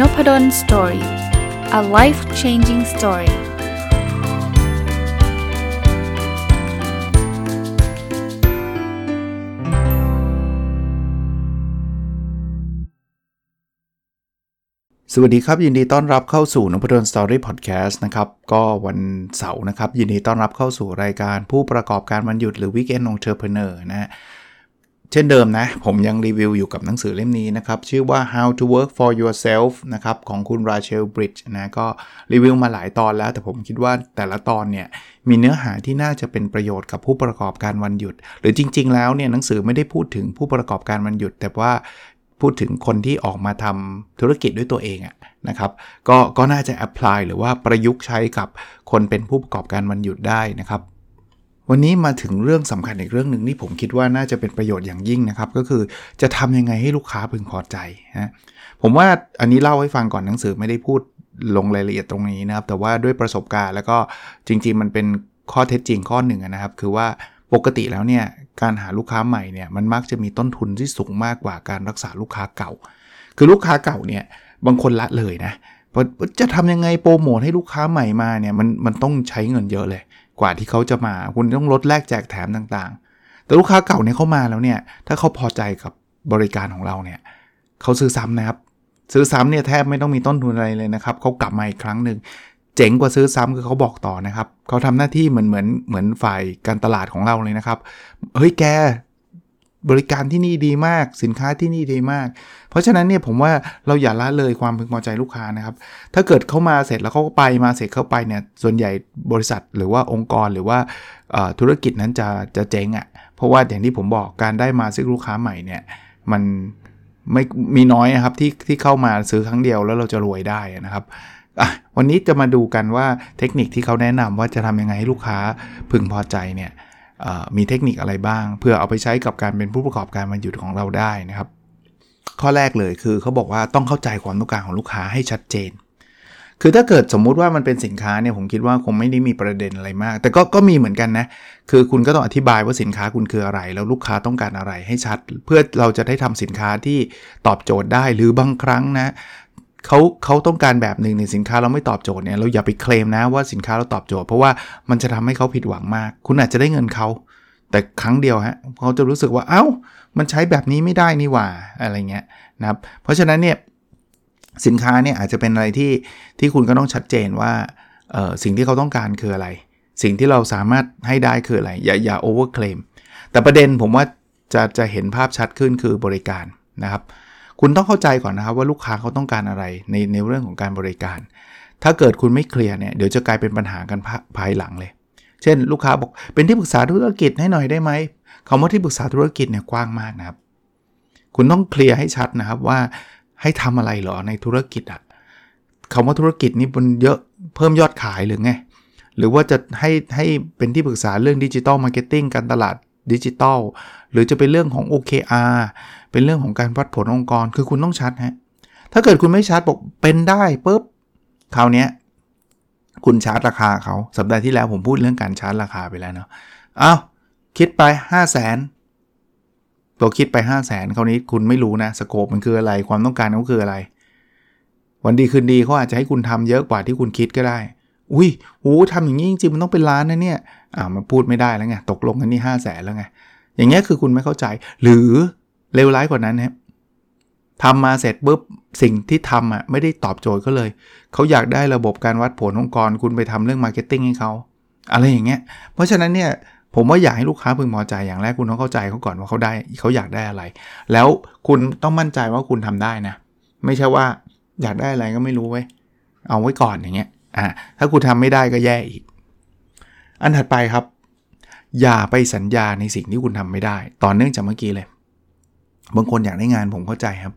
n o p p a d o l story a life changing story สวัสดีครับ ยินดีต้อนรับเข้าสู่นพดล Story Podcast นะครับ ก็วันเสาร์นะครับ ยินดีต้อนรับเข้าสู่รายการผู้ประกอบการวันหยุดหรือ Weekend Entrepreneur นะฮะ เช่นเดิมนะ ผมยังรีวิวอยู่กับหนังสือเล่มนี้นะครับ ชื่อว่า How to Work for Yourself นะครับของคุณราเชลบริดจ์นะก็รีวิวมาหลายตอนแล้ว แต่ผมคิดว่าแต่ละตอนเนี่ย มีเนื้อหาที่น่าจะเป็นประโยชน์กับผู้ประกอบการวันหยุด หรือจริง ๆ แล้วเนี่ยหนังสือไม่ได้พูดถึงผู้ประกอบการวันหยุด แต่ว่าพูดถึงคนที่ออกมาทำธุรกิจด้วยตัวเองอะนะครับก็ก็น่าจะ apply หรือว่าประยุกต์ใช้กับคนเป็นผู้ประกอบการวันหยุดได้นะครับ วันนี้มาถึงเรื่องสำคัญอีกเรื่องหนึ่งที่ผมคิดว่าน่าจะเป็นประโยชน์อย่างยิ่งนะครับ ก็คือจะทำยังไงให้ลูกค้าพึงพอใจนะผมว่าอันนี้เล่าให้ฟังก่อนหนังสือไม่ได้พูดลงรายละเอียดตรงนี้นะครับ แต่ว่าด้วยประสบการณ์แล้วก็จริง ๆ มันเป็นข้อเท็จจริงข้อหนึ่งนะครับ คือว่าปกติแล้วเนี่ยการหาลูกค้าใหม่เนี่ยมันมักจะมีต้นทุนที่สูงมากกว่าการรักษาลูกค้าเก่า คือลูกค้าเก่าเนี่ยบางคนละเลยนะจะทำยังไงโปรโมทให้ลูกค้าใหม่มาเนี่ยมันมันต้องใช้เงินเยอะเลย กว่าที่เขาจะมา คุณต้องลดแลกแจกแถมต่างๆ แต่ลูกค้าเก่าเนี่ยเขามาแล้วเนี่ย ถ้าเขาพอใจกับบริการของเราเนี่ยเขาซื้อซ้ำนะครับ ซื้อซ้ำเนี่ยแทบไม่ต้องมีต้นทุนอะไรเลยนะครับเขากลับมาอีกครั้งหนึ่งเจ๋งกว่าซื้อซ้ำคือเขาบอกต่อนะครับ เขาทำหน้าที่เหมือนเหมือนเหมือนฝ่ายการตลาดของเราเลยนะครับ เฮ้ยแก บริการที่นี่ดีมาก สินค้าที่นี่ดีมาก เพราะฉะนั้นเนี่ยผมว่าเราอย่าละเลยความพึงพอใจลูกค้านะครับ ถ้าเกิดเขามาเสร็จแล้วเขาก็ไปมาเสร็จเข้าไปเนี่ยส่วนใหญ่บริษัทหรือว่าองค์กรหรือว่าธุรกิจนั้นจะจะเจ๊งอะ่ะเพราะว่าอย่างที่ผมบอกการได้มาซื้อลูกค้าใหม่เนี่ยมันไม่มีน้อยครับที่ที่เข้ามาซื้อครั้งเดียวแล้วเราจะรวยได้นะครับวันนี้จะมาดูกันว่าเทคนิคที่เขาแนะนำว่าจะทำยังไงให้ลูกค้าพึงพอใจเนี่ย มีเทคนิคอะไรบ้าง เพื่อเอาไปใช้กับการเป็นผู้ประกอบการมันหยุดของเราได้นะครับ ข้อแรกเลยคือเขาบอกว่าต้องเข้าใจความต้องการของลูกค้าให้ชัดเจน คือถ้าเกิดสมมุติว่ามันเป็นสินค้าเนี่ยผมคิดว่าคงไม่ได้มีประเด็นอะไรมาก แต่ก็ก็มีเหมือนกันนะคือคุณก็ต้องอธิบายว่าสินค้าคุณคืออะไร แล้วลูกค้าต้องการอะไรให้ชัด เพื่อเราจะได้ทำสินค้าที่ตอบโจทย์ได้หรือบางครั้งนะ เขาเขาต้องการแบบหนึ่งในสินค้าเราไม่ตอบโจทย์เนี่ยเราอย่าไปเคลมนะว่าสินค้าเราตอบโจทย์ เพราะว่ามันจะทำให้เขาผิดหวังมาก คุณอาจจะได้เงินเขาแต่ครั้งเดียวฮะเขาจะรู้สึกว่าเอา้า มันใช้แบบนี้ไม่ได้นี่หว่าอะไรเงี้ยนะครับเพราะฉะนั้นเนี่ยสินค้าเนี่ยอาจจะเป็นอะไรที่ที่คุณก็ต้องชัดเจนว่าสิ่งที่เขาต้องการคืออะไร สิ่งที่เราสามารถให้ได้คืออะไร อย่าอย่าโอเวอร์เคลมแต่ประเด็นผมว่าจะจะเห็นภาพชัดขึ้นคือบริการนะครับ คุณต้องเข้าใจก่อนนะครับว่าลูกค้าเขาต้องการอะไรในในเรื่องของการบริการ ถ้าเกิดคุณไม่เคลียร์เนี่ยเดี๋ยวจะกลายเป็นปัญหากันภายหลังเลย เช่น ลูกค้าบอกเป็นที่ปรึกษาธุรกิจให้หน่อยได้ไหมคำว่าที่ปรึกษาธุรกิจเนี่ยกว้างมากนะครับ คุณต้อง clear ให้ชัดนะครับว่าให้ทำอะไรหรอในธุรกิจอะคำว่าธุรกิจนี่มันเยอะเพิ่มยอดขายหรือไงหรือว่าจะให้ให้เป็นที่ปรึกษาเรื่อง digital marketing การตลาดดิจิตอลหรือจะเป็นเรื่องของ OKR เป็นเรื่องของการวัดผลองค์กรคือคุณต้องชัดฮะถ้าเกิดคุณไม่ชัดบอกเป็นได้ปุ๊บคราวนี้คุณชาร์จราคาเขาสัปดาห์ที่แล้วผมพูดเรื่องการชาร์จราคาไปแล้วเนาะเอา้าคิดไป 5 0 0แสนตัวคิดไป5 0 0แสนคราวนี้คุณไม่รู้นะสโคปมันคืออะไรความต้องการเขาคืออะไร วันดีคืนดีเขาอาจจะให้คุณทำเยอะกว่าที่คุณคิดก็ได้ อุ้ยโอ้ทำอย่างนี้จริงๆมันต้องเป็นล้านนะเนี่ยอ่ามันพูดไม่ได้แล้วไงตกลงกันนี่ห้าแสนแล้วไงอย่างเงี้ยคือคุณไม่เข้าใจ หรือ เลวร้ายกว่านั้นนะทำมาเสร็จปุ๊บสิ่งที่ทำอะไม่ได้ตอบโจทย์เขาเลย เขาอยากได้ระบบการวัดผลองค์กร คุณไปทำเรื่อง marketing ให้เขาอะไรอย่างเงี้ย เพราะฉะนั้นเนี่ยผมว่าอยากให้ลูกค้าพึงพอใจอย่างแรกคุณต้องเข้าใจเขาก่อนว่าเขาได้เขาอยากได้อะไร แล้วคุณต้องมั่นใจว่าคุณทำได้นะ ไม่ใช่ว่าอยากได้อะไรก็ไม่รู้ไว้เอาไว้ก่อนอย่างเงี้ยอ่าถ้าคุณทำไม่ได้ก็แย่อีก อันถัดไปครับ อย่าไปสัญญาในสิ่งที่คุณทำไม่ได้ ต่อเนื่องจากเมื่อกี้เลย บางคนอยากได้งานผมเข้าใจครับ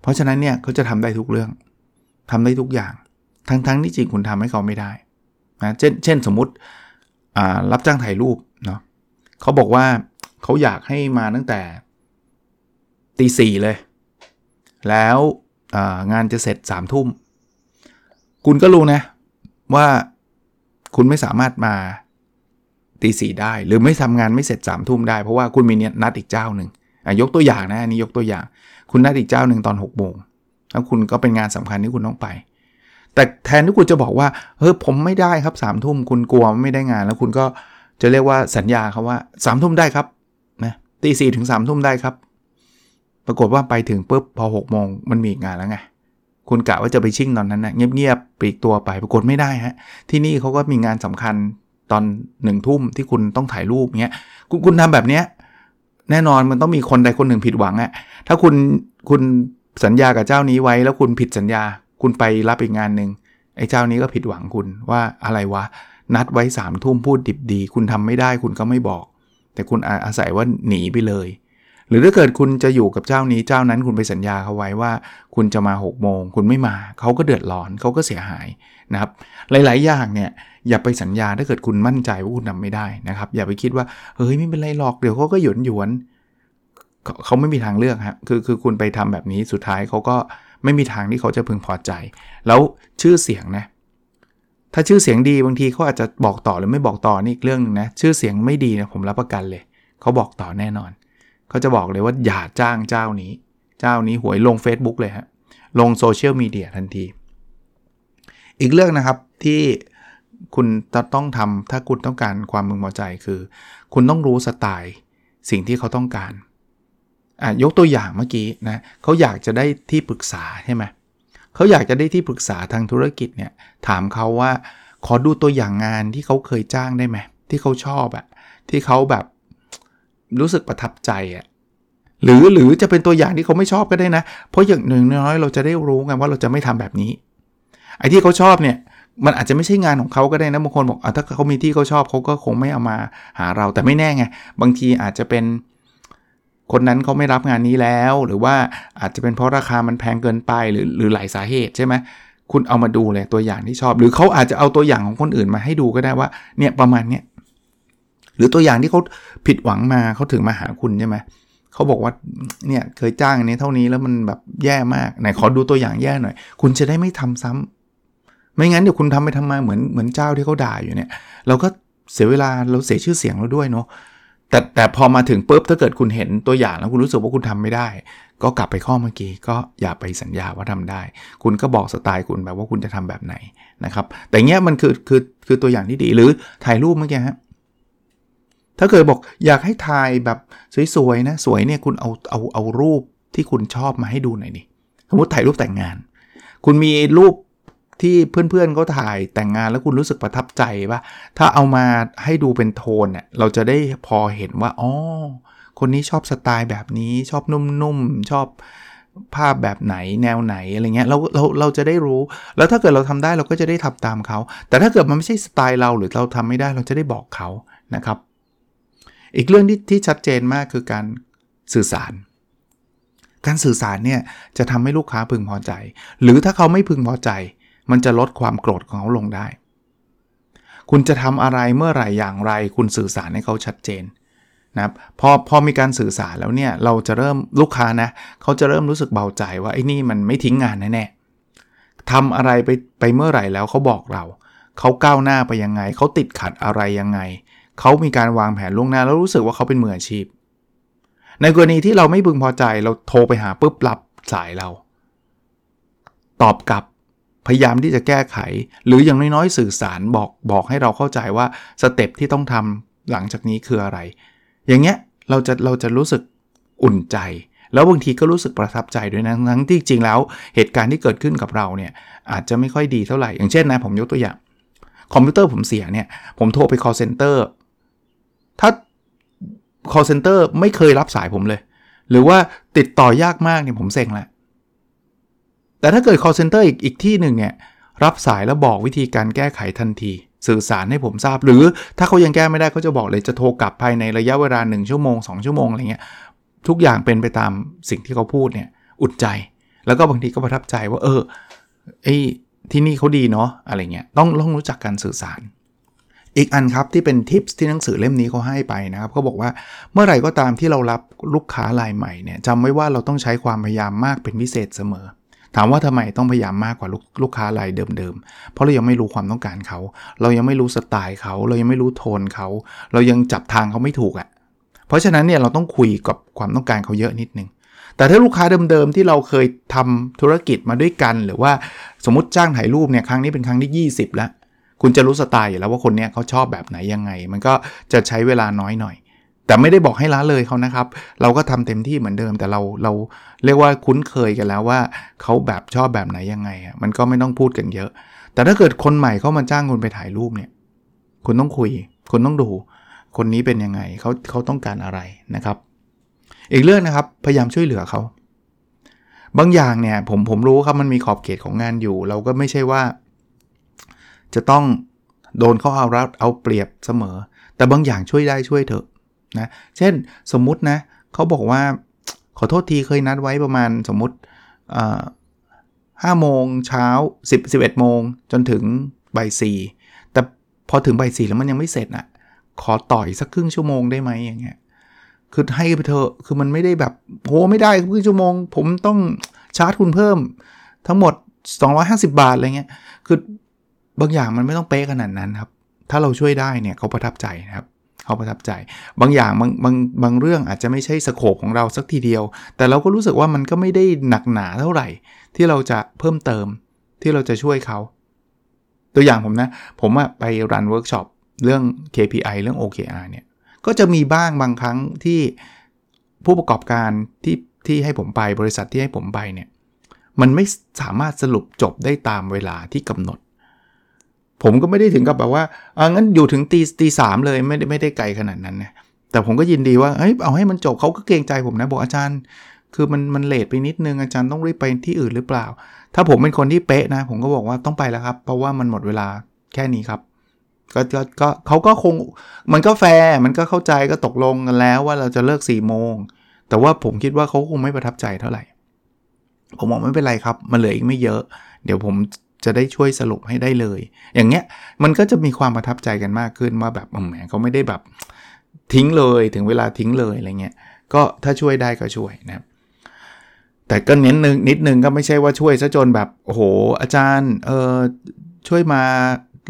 เพราะฉะนั้นเนี่ยเขาจะทำได้ทุกเรื่องทำได้ทุกอย่าง ทั้งๆที่จริงคุณทำให้เขาไม่ได้นะเช่นเช่นสมมุติรับจ้างถ่ายรูปเนาะเขาบอกว่าเขาอยากให้มาตั้งแต่ตีสี่เลย แล้วงานจะเสร็จสามทุ่ม คุณก็รู้นะว่าคุณไม่สามารถมาตีสี่ได้ หรือไม่ทำงานไม่เสร็จสามทุ่มได้ เพราะว่าคุณมีนัดอีกเจ้าหนึ่ง ยกตัวอย่างนะอันนี้ยกตัวอย่าง คุณนัดอีกเจ้าหนึ่งตอน6กโมงแล้วคุณก็เป็นงานสำคัญที่คุณต้องไป แต่แทนที่คุณจะบอกว่าเฮ้ยผมไม่ได้ครับสามทุ่มคุณกลัวไม่ได้งาน แล้วคุณก็จะเรียกว่าสัญญาเขาว่าสามทุ่มได้ครับนะตีสี่ถึงสามทุ่มได้ครับ ปรากฏว่าไปถึงปุ๊บพอหกโมงมันมีงานแล้วไงคุณกะว่าจะไปชิ่งตอนนั้นนะเงียบๆปีกตัวไปปรากฏไม่ได้ฮะที่นี่เขาก็มีงานสำคัญตอนหนึ่งทุ่มที่คุณต้องถ่ายรูปเงี้ยคุณคุณทำแบบเนี้ย แน่นอนมันต้องมีคนใดคนหนึ่งผิดหวังอะถ้าคุณคุณสัญญากับเจ้านี้ไว้แล้วคุณผิดสัญญา คุณไปรับอีกงานหนึ่งไอ้เจ้านี้ก็ผิดหวังคุณว่าอะไรวะ นัดไว้สามทุ่มพูดดิบดี คุณทำไม่ได้คุณก็ไม่บอก แต่คุณอาอาศัยว่าหนีไปเลย หรือถ้าเกิดคุณจะอยู่กับเจ้านี้เจ้านั้นคุณไปสัญญาเขาไว้ว่า คุณจะมา6กโมงคุณไม่มาเขาก็เดือดร้อนเขาก็เสียหายนะครับ หลาย ๆ อย่างเนี่ย อย่าไปสัญญาถ้าเกิดคุณมั่นใจว่าคุณทาไม่ได้นะครับ อย่าไปคิดว่าเฮ้ยไม่เป็นไรหรอกเดี๋ยวเขาก็หยวนหยวนเขาไม่มีทางเลือกฮะคือคือคุณไปทำแบบนี้สุดท้ายเขาก็ไม่มีทางที่เขาจะพึงพอใจ แล้วชื่อเสียงนะถ้าชื่อเสียงดีบางทีเขาอาจจะบอกต่อหรือไม่บอกต่อนี่อีกเรื่องนึงนะชื่อเสียงไม่ดีนะผมรับประกันเลยเขาบอกต่อแน่นอนเขาจะบอกเลยว่าอย่าจ้างเจ้านี้ เจ้านี้หวยลง Facebook เลยฮะลงโซเชียลมีเดียทันที อีกเรื่องนะครับที่ คุณต้องทำถ้าคุณต้องการความมึงพอใจคือ คุณต้องรู้สไตล์สิ่งที่เขาต้องการอะยกตัวอย่างเมื่อกี้นะเขาอยากจะได้ที่ปรึกษาใช่ไหมเขาอยากจะได้ที่ปรึกษาทางธุรกิจเนี่ยถามเขาว่าขอดูตัวอย่างงานที่เขาเคยจ้างได้ไหมที่เขาชอบอะที่เขาแบบรู้สึกประทับใจอะหรือหรือจะเป็นตัวอย่างที่เขาไม่ชอบก็ได้นะ เพราะอย่างหนึ่งน้อยเราจะได้รู้ไงว่าเราจะไม่ทำแบบนี้ ไอ้ที่เขาชอบเนี่ย มันอาจจะไม่ใช่งานของเขาก็ได้นะบางคนบอกอถ้าเขามีที่เขาชอบเขาก็คงไม่เอามาหาเราแต่ไม่แน่ไงบางทีอาจจะเป็น คนนั้นเขาไม่รับงานนี้แล้ว หรือว่าอาจจะเป็นเพราะราคามันแพงเกินไปหรือหรือหลายสาเหตุใช่ไหมคุณเอามาดูเลยตัวอย่างที่ชอบ หรือเขาอาจจะเอาตัวอย่างของคนอื่นมาให้ดูก็ได้ว่าเนี่ยประมาณเนี้ยหรือตัวอย่างที่เขาผิดหวังมาเขาถึงมาหาคุณใช่ไหมเขาบอกว่าเนี่ยเคยจ้างอันนี้เท่านี้แล้วมันแบบแย่มากไหนขอดูตัวอย่างแย่หน่อย คุณจะได้ไม่ทำซ้ำ ไม่งั้นเดี๋ยวคุณทำไปทำมาเหมือนเหมือนเจ้าที่เขาด่าอยู่เนี่ย เราก็เสียเวลาเราเสียชื่อเสียงเราด้วยเนาะแต่แต่พอมาถึงปุ๊บถ้าเกิดคุณเห็นตัวอย่างแล้วคุณรู้สึกว่าคุณทำไม่ได้ ก็กลับไปข้อเมื่อกี้ก็อย่าไปสัญญาว่าทำได้ คุณก็บอกสไตล์คุณแบบว่าคุณจะทำแบบไหนนะครับ แต่เงี้ยมันคือคือคือตัวอย่างที่ดีหรือถ่ายรูปเมื่อกี้ฮะถ้าเกิดบอกอยากให้ถ่ายแบบสวยๆนะสวยเนี่ยคุณเอาเอาเอารูปที่คุณชอบมาให้ดูหน่อยดิสมมติถ่ายรูปแต่งงาน คุณมีรูป ที่เพื่อนๆเขาถ่ายแต่งงานแล้วคุณรู้สึกประทับใจปะถ้าเอามาให้ดูเป็นโทนเนี่ยเราจะได้พอเห็นว่าอ๋อคนนี้ชอบสไตล์แบบนี้ชอบนุ่มๆ ชอบภาพแบบไหนแนวไหนอะไรเงี้ยเราเราเราจะได้รู้ แล้วถ้าเกิดเราทำได้เราก็จะได้ทำตามเขา แต่ถ้าเกิดมันไม่ใช่สไตล์เราหรือเราทำไม่ได้เราจะได้บอกเขานะครับ อีกเรื่องที่ที่ชัดเจนมากคือการสื่อสาร การสื่อสารเนี่ยจะทำให้ลูกค้าพึงพอใจ หรือถ้าเขาไม่พึงพอใจ มันจะลดความโกรธของเขาลงได้ คุณจะทำอะไรเมื่อไหร่อย่างไร คุณสื่อสารให้เขาชัดเจนนะครับพอพอมีการสื่อสารแล้วเนี่ยเราจะเริ่มลูกค้านะเขาจะเริ่มรู้สึกเบาใจว่าไอ้นี่มันไม่ทิ้งงานแน่ๆทำอะไรไปไปเมื่อไหร่แล้วเขาบอกเรา เขาก้าวหน้าไปยังไง เขาติดขัดอะไรยังไง เขามีการวางแผนล่วงหน้าแล้วรู้สึกว่าเขาเป็นมืออาชีพ ในกรณีที่เราไม่พึงพอใจเราโทรไปหาปุ๊บรับสายเรา ตอบกลับ พยายามที่จะแก้ไข หรืออย่างน้อยๆสื่อสารบอกบอกให้เราเข้าใจว่า step ที่ต้องทำหลังจากนี้คืออะไร อย่างเงี้ยเราจะเราจะรู้สึกอุ่นใจ แล้วบางทีก็รู้สึกประทับใจด้วยนะทั้งที่จริงแล้วเหตุการณ์ที่เกิดขึ้นกับเราเนี่ยอาจจะไม่ค่อยดีเท่าไหร่ อย่างเช่นนะผมยกตัวอย่างคอมพิวเตอร์ผมเสียเนี่ยผมโทรไป call center ถ้า call center ไม่เคยรับสายผมเลย หรือว่าติดต่อยากมากเนี่ยผมเซ็งแหละ แต่ถ้าเกิด call center อีกอีกที่หนึ่งเนี่ยรับสายแล้วบอกวิธีการแก้ไขทันที สื่อสารให้ผมทราบ หรือถ้าเขายังแก้ไม่ได้เขาจะบอกเลยจะโทรกลับภายในระยะเวลา 1 ชั่วโมง 2 ชั่วโมงอะไรเงี้ยทุกอย่างเป็นไปตามสิ่งที่เขาพูดเนี่ยอุดใจ แล้วก็บางทีก็ประทับใจว่าเออไอ้ที่นี่เขาดีเนาะอะไรเงี้ยต้องต้องรู้จักการสื่อสาร อีกอันครับที่เป็นทิปส์ที่หนังสือเล่มนี้เขาให้ไปนะครับเขาบอกว่าเมื่อไหร่ก็ตามที่เรารับลูกค้ารายใหม่เนี่ยจำไว้ว่าเราต้องใช้ความพยายามมากเป็นพิเศษเสมอ ถามว่าทำไมต้องพยายามมากกว่าลูกลูกค้ารายเดิมๆ เพราะเรายังไม่รู้ความต้องการเขา เรายังไม่รู้สไตล์เขา เรายังไม่รู้โทนเขา เรายังจับทางเขาไม่ถูกอะ่ะ เพราะฉะนั้นเนี่ยเราต้องคุยกับความต้องการเขาเยอะนิดนึง แต่ถ้าลูกค้าเดิมๆที่เราเคยทำธุรกิจมาด้วยกัน หรือว่าสมมติจ้างถ่ายรูปเนี่ยครั้งนี้เป็นครั้งที่ 20 แล้ว คุณจะรู้สไตล์อยู่แล้วว่าคนเนี้เขาชอบแบบไหนยังไง มันก็จะใช้เวลาน้อยหน่อย แต่ไม่ได้บอกให้ละเลยเขานะครับ เราก็ทำเต็มที่เหมือนเดิม แต่เราเราเรียกว่าคุ้นเคยกันแล้วว่าเขาแบบชอบแบบไหนยังไงอะมันก็ไม่ต้องพูดกันเยอะ แต่ถ้าเกิดคนใหม่เขามาจ้างคุณไปถ่ายรูปเนี่ยคุณต้องคุย คุณต้องดู คนนี้เป็นยังไงเขาเขาต้องการอะไรนะครับ อีกเรื่องนะครับพยายามช่วยเหลือเขาบางอย่างเนี่ยผมผมรู้ครับมันมีขอบเขตของงานอยู่ เราก็ไม่ใช่ว่า จะต้องโดนเขาเอารัดเอาเปรียบเสมอ แต่บางอย่างช่วยได้ช่วยเถอะ นะ เช่นสมมุตินะเขาบอกว่าขอโทษทีเคยนัดไว้ประมาณสมมุติห้าโมงเช้า 10 11โมงจนถึงบ่ายสี่แต่พอถึงบ่ายสี่แล้วมันยังไม่เสร็จอะขอต่อยสักครึ่งชั่วโมงได้ไหมอย่างเงี้ยคือให้ไปเถอะคือมันไม่ได้แบบโหไม่ได้ครึ่งชั่วโมง ผมต้องชาร์จคุณเพิ่ม ทั้งหมด 250 บาทอะไรเงี้ยคือบางอย่างมันไม่ต้องเป๊ะขนาดนั้นครับ ถ้าเราช่วยได้เนี่ยเขาประทับใจนะครับ เขาประทับใจ บางอย่างบางบางบางเรื่องอาจจะไม่ใช่ scope ของเราสักทีเดียว แต่เราก็รู้สึกว่ามันก็ไม่ได้หนักหนาเท่าไหร่ ที่เราจะเพิ่มเติมที่เราจะช่วยเขา ตัวอย่างผมนะ ผมไป run workshop เรื่อง KPI เรื่อง OKR เนี่ยก็จะมีบ้างบางครั้งที่ผู้ประกอบการที่ที่ให้ผมไปบริษัทที่ให้ผมไปเนี่ยมันไม่สามารถสรุปจบได้ตามเวลาที่กำหนด ผมก็ไม่ได้ถึงกับแบบว่าอ่างั้นอยู่ถึงตีตีสามเลยไม่ได้ไม่ได้ไกลขนาดนั้นนะแต่ผมก็ยินดีว่าเอ้ยเอาให้มันจบเขาก็เกรงใจผมนะบอกอาจารย์ คือมันมันเลทไปนิดนึงอาจารย์ต้องรีบไปที่อื่นหรือเปล่า ถ้าผมเป็นคนที่เป๊ะนะ ผมก็บอกว่าต้องไปแล้วครับ เพราะว่ามันหมดเวลาแค่นี้ครับก็ก็ก็เขาก็คงมันก็แฟร์มันก็เข้าใจก็ตกลงกันแล้วว่าเราจะเลิก4ี่โมง แต่ว่าผมคิดว่าเขาคงไม่ประทับใจเท่าไหร่ ผมบอกไม่เป็นไรครับ มันเหลืออีกไม่เยอะ เดี๋ยวผม จะได้ช่วยสรุปให้ได้เลย อย่างเงี้ยมันก็จะมีความประทับใจกันมากขึ้นว่าแบบแหมเขาไม่ได้แบบทิ้งเลยถึงเวลาทิ้งเลยอะไรเงี้ยก็ถ้าช่วยได้ก็ช่วยนะครับแต่ก็เน้นนึงนิดนึงก็ไม่ใช่ว่าช่วยซะจนแบบโอ้โหอาจารย์เออช่วยมา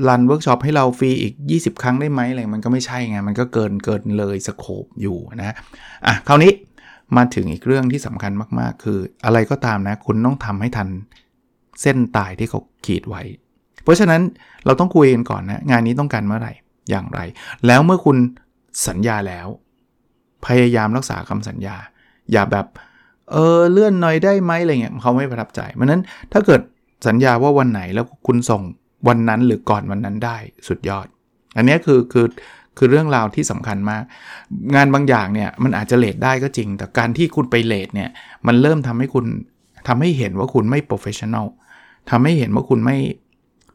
run workshop ให้เราฟรีอีก 20 ครั้งได้ไหมอะไรมันก็ไม่ใช่ไง มันก็เกินเกินเลย scope อยู่นะอะคราวนี้มาถึงอีกเรื่องที่สำคัญมาก ๆ คืออะไรก็ตามนะ คุณต้องทำให้ทัน เส้นตายที่เขาขีดไว้ เพราะฉะนั้นเราต้องคุยกันก่อนนะงานนี้ต้องการเมื่อไหร่อย่างไร แล้วเมื่อคุณสัญญาแล้ว พยายามรักษาคำสัญญา อย่าแบบเออเลื่อนหน่อยได้ไหมอะไรเงี้ยเขาไม่ประทับใจเพราะนั้นถ้าเกิดสัญญาว่าวันไหนแล้วคุณส่งวันนั้นหรือก่อนวันนั้นได้สุดยอด อันนี้คือคือคือเรื่องราวที่สำคัญมาก งานบางอย่างเนี่ยมันอาจจะ late ได้ก็จริง แต่การที่คุณไป late เนี่ยมันเริ่มทำให้คุณทำให้เห็นว่าคุณไม่ professional ทำให้เห็นว่าคุณไม่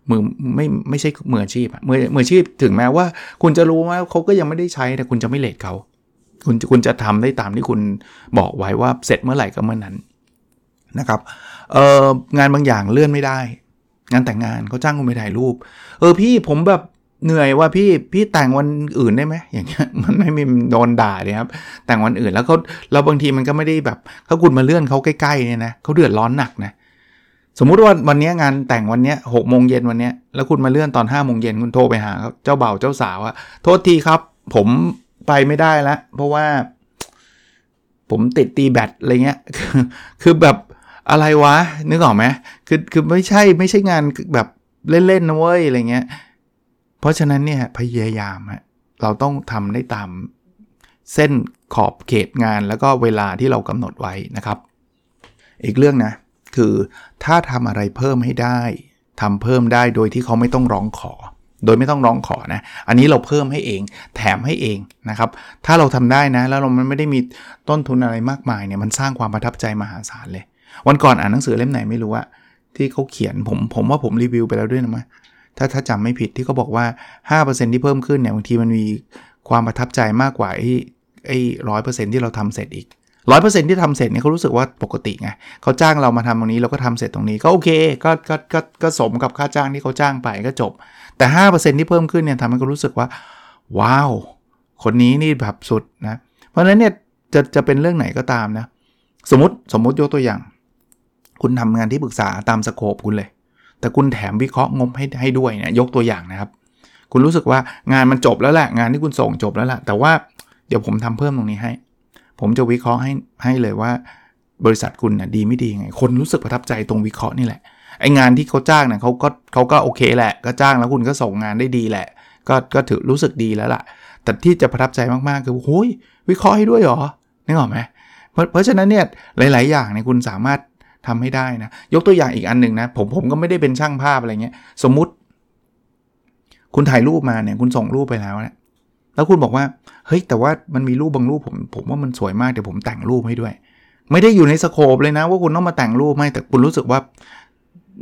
มือไม่ไม่ใช่มืออาชีพมือมืออาชีพถึงแม้ว่า คุณจะรู้ว่าเขาก็ยังไม่ได้ใช้แต่คุณจะไม่ late เขาคุณคุณจะทำได้ตามที่คุณบอกไว้ว่าเสร็จเมื่อไหร่ก็เมื่อนนั้นนะครับเอองานบางอย่างเลื่อนไม่ได้ งานแต่งงานเขาจ้างคุณไปถ่ายรูป เออพี่ผมแบบเหนื่อยว่าพี่พี่แต่งวันอื่นได้ไหมอย่างเงี้ยมันไม่มีโดนด่าเลยครับ แต่งวันอื่นแล้วเขาเราบางทีมันก็ไม่ได้แบบถ้าคุณมาเลื่อนเขาใกล้ๆเนี่ยนะเขาเดือดร้อนหนักนะ สมมุติว่าวันนี้งานแต่งวันนี้หกโมงเย็นวันนี้แล้วคุณมาเลื่อนตอน5้าโมงเย็นคุณโทรไปหาเจ้าบ่าวเจ้าสาวอะโทษทีครับ ผมไปไม่ได้แล้วเพราะว่า ผมติดตีแบตอะไรเงี้ยคือแบบอะไรวะ นึกออกไหมคือคือไม่ใช่ไม่ใช่งานแบบเล่นๆนะเว้ยอะไรเงี้ย เพราะฉะนั้นเนี่ยพยายามฮะเราต้องทำได้ตามเส้นขอบเขตงานแล้วก็เวลาที่เรากำหนดไว้นะครับ อีกเรื่องนะ คือถ้าทำอะไรเพิ่มให้ได้ทำเพิ่มได้โดยที่เขาไม่ต้องร้องขอ โดยไม่ต้องร้องขอนะ อันนี้เราเพิ่มให้เอง แถมให้เองนะครับ ถ้าเราทำได้นะ แล้วเราไม่ได้มีต้นทุนอะไรมากมายเนี่ย มันสร้างความประทับใจมหาศาลเลย วันก่อนอ่านหนังสือเล่มไหนไม่รู้อะที่เขาเขียนผมผมว่าผมรีวิวไปแล้วด้วยนะมั้ยถ้าถ้าจำไม่ผิดที่เขาบอกว่า 5%ที่เพิ่มขึ้นเนี่ยบางทีมันมีความประทับใจมากกว่าไอ้ไอ้ร้อยเปอร์เซ็นที่เราทำเสร็จอีก ร้อยเปอร์เซ็นที่ทำเสร็จเนี่ยเขารู้สึกว่าปกติไงเขาจ้างเรามาทำตรงนี้เราก็ทำเสร็จตรงนี้ก็โอเคก็ก็ก็ก็สมกับค่าจ้างที่เขาจ้างไปก็จบ แต่ห้าเปอร์เซ็นที่เพิ่มขึ้นเนี่ยทำให้เขารู้สึกว่า ว้าว คนนี้นี่แบบสุดนะ เพราะฉะนั้นเนี่ยจะจะเป็นเรื่องไหนก็ตามนะ สมมติสมมติยกตัวอย่าง คุณทำงานที่ปรึกษาตามสโคปคุณเลย แต่คุณแถมวิเคราะห์งบให้ให้ด้วยเนี่ยยกตัวอย่างนะครับ คุณรู้สึกว่างานมันจบแล้วแหละงานที่คุณส่งจบแล้วแหละแต่ว่าเดี๋ยวผมทำเพิ่มตรงนี้ให้ ผมจะวิเคราะห์ให้ให้เลยว่า บริษัทคุณนะดีไม่ดีไง คนรู้สึกประทับใจตรงวิเคราะห์นี่แหละไองานที่เขาจ้างนี่ยเขาก็เขาก็โอเคแหละก็จ้างแล้วคุณก็ส่งงานได้ดีแหละ ก็ก็ถือรู้สึกดีแล้วล่ะ แต่ที่จะประทับใจมากๆคือโอ้ยวิเคราะห์ให้ด้วยเหรอนึกออกไหมเพราะเพราะฉะนั้นเนี่ยหลาย ๆ อย่างเนี่ยคุณสามารถทำให้ได้นะ ยกตัวอย่างอีกอันหนึ่งนะ ผมผมก็ไม่ได้เป็นช่างภาพอะไรเงี้ย สมมุติ คุณถ่ายรูปมาเนี่ย คุณส่งรูปไปแล้วเนี่ย แล้วคุณบอกว่า เฮ้ย แต่ว่ามันมีรูปบางรูปผมผมว่ามันสวยมากเดี๋ยวผมแต่งรูปให้ด้วย ไม่ได้อยู่ในสโคปเลยนะ ว่าคุณต้องมาแต่งรูปไม่แต่คุณรู้สึกว่า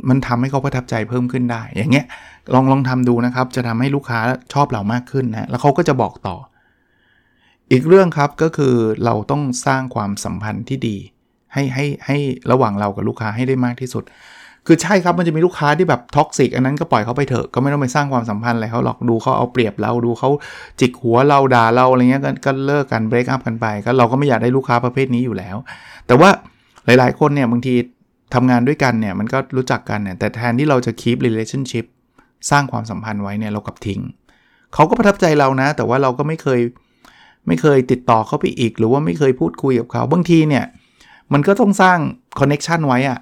มันทำให้เขาประทับใจเพิ่มขึ้นได้ อย่างเงี้ยลองลองทำดูนะครับ จะทำให้ลูกค้าชอบเรามากขึ้นนะ แล้วเขาก็จะบอกต่อ อีกเรื่องครับก็คือเราต้องสร้างความสัมพันธ์ที่ดี ให้ให้ให้ระหว่างเรากับลูกค้าให้ได้มากที่สุด คือใช่ครับมันจะมีลูกค้าที่แบบท็อกซิกอันนั้นก็ปล่อยเขาไปเถอะก็ไม่ต้องไปสร้างความสัมพันธ์อะไรเขาหรอกดูเขาเอาเปรียบเราดูเขาจิกหัวเราด่าเราอะไรเงี้ยก็เลิกกันเบรกอัพกันไปก็เราก็ไม่อยากได้ลูกค้าประเภทนี้อยู่แล้ว แต่ว่าหลายๆ คนเนี่ยบางทีทำงานด้วยกันเนี่ยมันก็รู้จักกันเนี่ยแต่แทนที่เราจะ keep relationship สร้างความสัมพันธ์ไว้เนี่ยเรากับทิ้งเขาก็ประทับใจเรานะ แต่ว่าเราก็ไม่เคยไม่เคยติดต่อเขาไปอีก หรือว่าไม่เคยพูดคุยกับเขาบางทีเนี่ยมันก็ต้องสร้าง connection ไว้อะ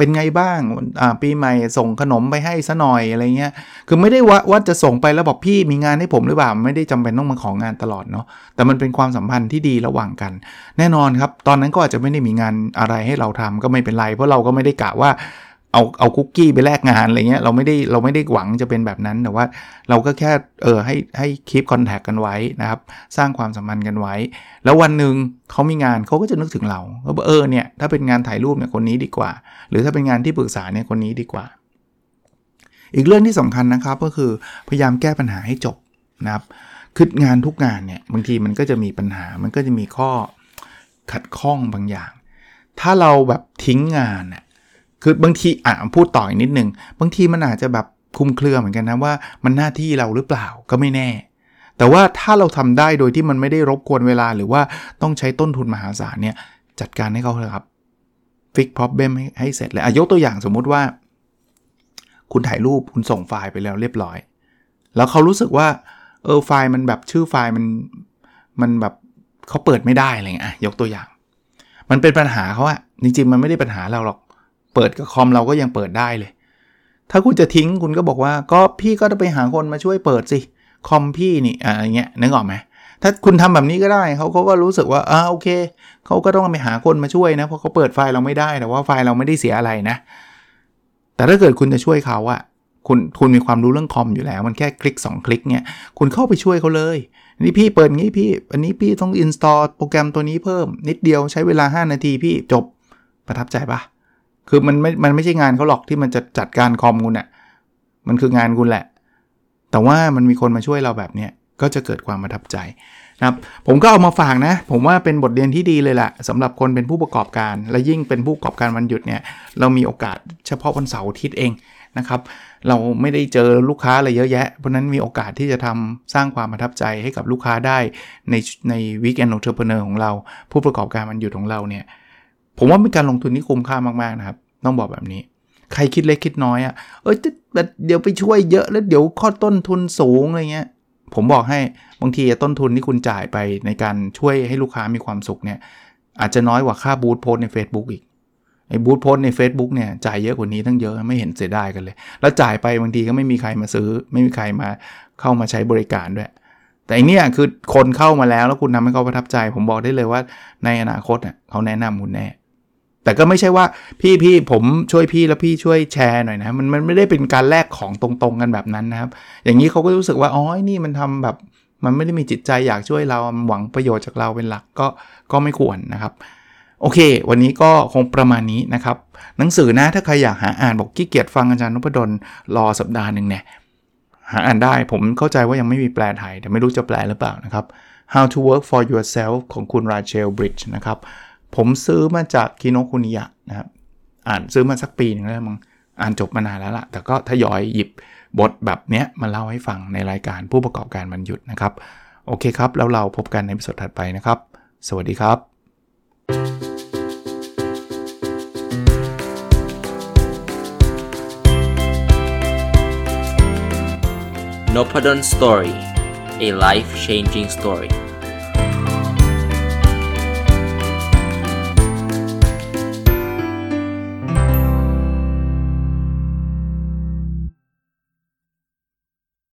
เป็นไงบ้างอ่าปีใหม่ส่งขนมไปให้ซะหน่อยอะไรเงี้ยคือไม่ได้ว่าว่าจะส่งไปแล้วบอกพี่มีงานให้ผมหรือเปล่าไม่ได้จำเป็นต้องมาของานตลอดเนาะแต่มันเป็นความสัมพันธ์ที่ดีระหว่างกัน แน่นอนครับ ตอนนั้นก็อาจจะไม่ได้มีงานอะไรให้เราทำก็ไม่เป็นไร เพราะเราก็ไม่ได้กะว่า เอาเอาคุกกี้ไปแลกงานอะไรเงี้ยเราไม่ได้เราไม่ได้หวังจะเป็นแบบนั้นแต่ว่าเราก็แค่เออให้ให้คีปคอนแทคกันไว้นะครับ สร้างความสัมพันธ์กันไว้ แล้ววันหนึ่งเขามีงานเขาก็จะนึกถึงเราเขาบอกเออเนี่ยถ้าเป็นงานถ่ายรูปเนี่ยคนนี้ดีกว่า หรือถ้าเป็นงานที่ปรึกษาเนี่ยคนนี้ดีกว่า อีกเรื่องที่สำคัญนะครับก็คือพยายามแก้ปัญหาให้จบนะครับคืองานทุกงานเนี่ยบางทีมันก็จะมีปัญหามันก็จะมีข้อขัดข้องบางอย่าง ถ้าเราแบบทิ้งงานน่ย คือบางทีอะพูดต่ออีกนิดนึง บางทีมันอาจจะแบบคุมเครือเหมือนกันนะว่ามันหน้าที่เราหรือเปล่าก็ไม่แน่ แต่ว่าถ้าเราทำได้โดยที่มันไม่ได้รบกวนเวลาหรือว่าต้องใช้ต้นทุนมหาศาลเนี่ยจัดการให้เขาเถอะครับฟิกพ problem ให้เสร็จเลยยกตัวอย่างสมมุติว่า คุณถ่ายรูปคุณส่งไฟล์ไปแล้วเรียบร้อย แล้วเขารู้สึกว่าเออไฟล์มันแบบชื่อไฟล์มันมันแบบเขาเปิดไม่ได้อะไรเงี้ยยกตัวอย่าง มันเป็นปัญหาเขาอะจริงๆมันไม่ได้ปัญหาเราหรอก เปิดกับคอมเราก็ยังเปิดได้เลย ถ้าคุณจะทิ้งคุณก็บอกว่าก็พี่ก็ต้องไปหาคนมาช่วยเปิดสิคอมพี่นี่อะไรเงี้ยนึกออกไหมถ้าคุณทำแบบนี้ก็ได้เขาเขาก็รู้สึกว่าอ่าโอเคเขาก็ต้องไปหาคนมาช่วยนะเพราะเขาเปิดไฟล์เราไม่ได้แต่ว่าไฟล์เราไม่ได้เสียอะไรนะ แต่ถ้าเกิดคุณจะช่วยเขาอะคุณคุณมีความรู้เรื่องคอมอยู่แล้ว มันแค่คลิก 2 คลิกเนี่ยคุณเข้าไปช่วยเขาเลยนี่พี่เปิดงี้พี่ อันนี้พี่ต้อง install โปรแกรมตัวนี้เพิ่ม นิดเดียวใช้เวลา 5 นาทีพี่จบประทับใจปะ คือมันไม่มันไม่ใช่งานเขาหรอกที่มันจะจัดการคอมคุณอะ่ะมันคืองานคุณแหละ แต่ว่ามันมีคนมาช่วยเราแบบเนี้ยก็จะเกิดความประทับใจนะครับผมก็เอามาฝากนะ ผมว่าเป็นบทเรียนที่ดีเลยแหละสำหรับคนเป็นผู้ประกอบการ และยิ่งเป็นผู้ประกอบการวันหยุดเนี่ยเรามีโอกาสเฉพาะวันเสาร์อาทิตย์เองนะครับ เราไม่ได้เจอลูกค้าอะไรเยอะแยะ เพราะนั้นมีโอกาสที่จะทำสร้างความประทับใจให้กับลูกค้าได้ในใน weekend entrepreneur ของเรา ผู้ประกอบการวันหยุดของเราเนี่ย ผมว่าเป็นการลงทุนที่คุ้มค่ามากๆนะครับ ต้องบอกแบบนี้ ใครคิดเล็กคิดน้อยอะ่ะเอ้ยเดี๋ยวไปช่วยเยอะแล้วเดี๋ยวข้อต้นทุนสูงอะไรเงี้ยผมบอกให้บางทีต้นทุนที่คุณจ่ายไปในการช่วยให้ลูกค้ามีความสุขเนี่ย อาจจะน้อยกว่าค่า boost post ใน Facebook อีกไอ้ boost post ใน Facebook เนี่ยจ่ายเยอะกว่านี้ตั้งเยอะไม่เห็นเสียดายกันเลย แล้วจ่ายไปบางทีก็ไม่มีใครมาซื้อ ไม่มีใครมาเข้ามาใช้บริการด้วย แต่อันนี้คือคนเข้ามาแล้วแล้วคุณทำให้เขาประทับใจ ผมบอกได้เลยว่าในอนาคตเขาแนะนำคุณแน่ แต่ก็ไม่ใช่ว่าพี่พี่ผมช่วยพี่แล้วพี่ช่วยแชร์หน่อยนะมันมันไม่ได้เป็นการแลกของตรงๆกันแบบนั้นนะครับ อย่างนี้เขาก็รู้สึกว่าอ๋อนี่มันทำแบบมันไม่ได้มีจิตใจอยากช่วยเราหวังประโยชน์จากเราเป็นหลักก็ก็ไม่ควรนะครับ โอเค วันนี้ก็คงประมาณนี้นะครับ หนังสือนะถ้าใครอยากหาอ่านบอกขี้เกียจฟังอาจารย์นพดลรอสัปดาห์หนึ่งเนี่ยหาอ่านได้ผมเข้าใจว่ายังไม่มีแปลไทย แต่ไม่รู้จะแปลหรือเปล่านะครับ How to Work for Yourself ของคุณราเชลบริดจ์นะครับ ผมซื้อมาจากคิโนคุนิยะนะครับ อ่านซื้อมาสักปีหนึ่งแล้วมั้งอ่านจบมานานแล้วล่ะ แต่ก็ทยอยหยิบบทแบบเนี้ยมาเล่าให้ฟังในรายการผู้ประกอบการมันหยุดนะครับ โอเคครับ แล้วเราพบกันในพิสดถัดไปนะครับ สวัสดีครับ n o p a d o n Story a life changing story